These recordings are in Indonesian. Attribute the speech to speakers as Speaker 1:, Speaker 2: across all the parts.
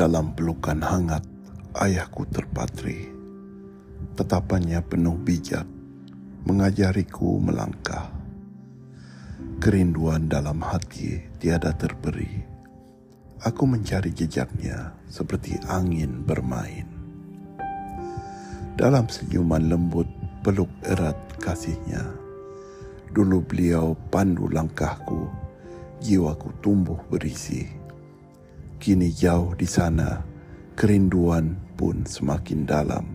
Speaker 1: Dalam pelukan hangat, ayahku terpatri. Tetapannya penuh bijak, mengajariku melangkah. Kerinduan dalam hati tiada terberi. Aku mencari jejaknya seperti angin bermain. Dalam senyuman lembut peluk erat kasihnya. Dulu beliau pandu langkahku, jiwaku tumbuh berisi. Kini jauh di sana, kerinduan pun semakin dalam.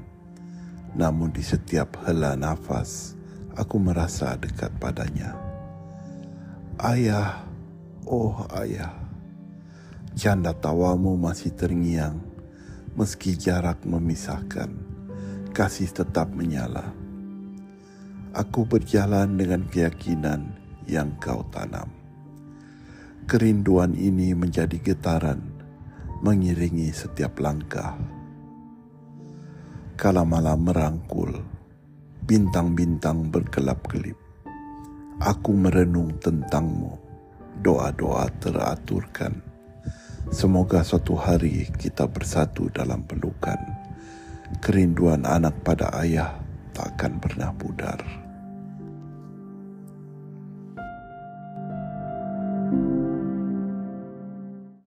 Speaker 1: Namun di setiap hela nafas, aku merasa dekat padanya. Ayah, oh ayah, janda tawamu masih terngiang, meski jarak memisahkan, kasih tetap menyala. Aku berjalan dengan keyakinan yang kau tanam. Kerinduan ini menjadi getaran mengiringi setiap langkah. Kala malam merangkul, bintang-bintang berkelap-kelip. Aku merenung tentangmu, doa-doa teraturkan. Semoga suatu hari kita bersatu dalam pelukan. Kerinduan anak pada ayah takkan pernah pudar.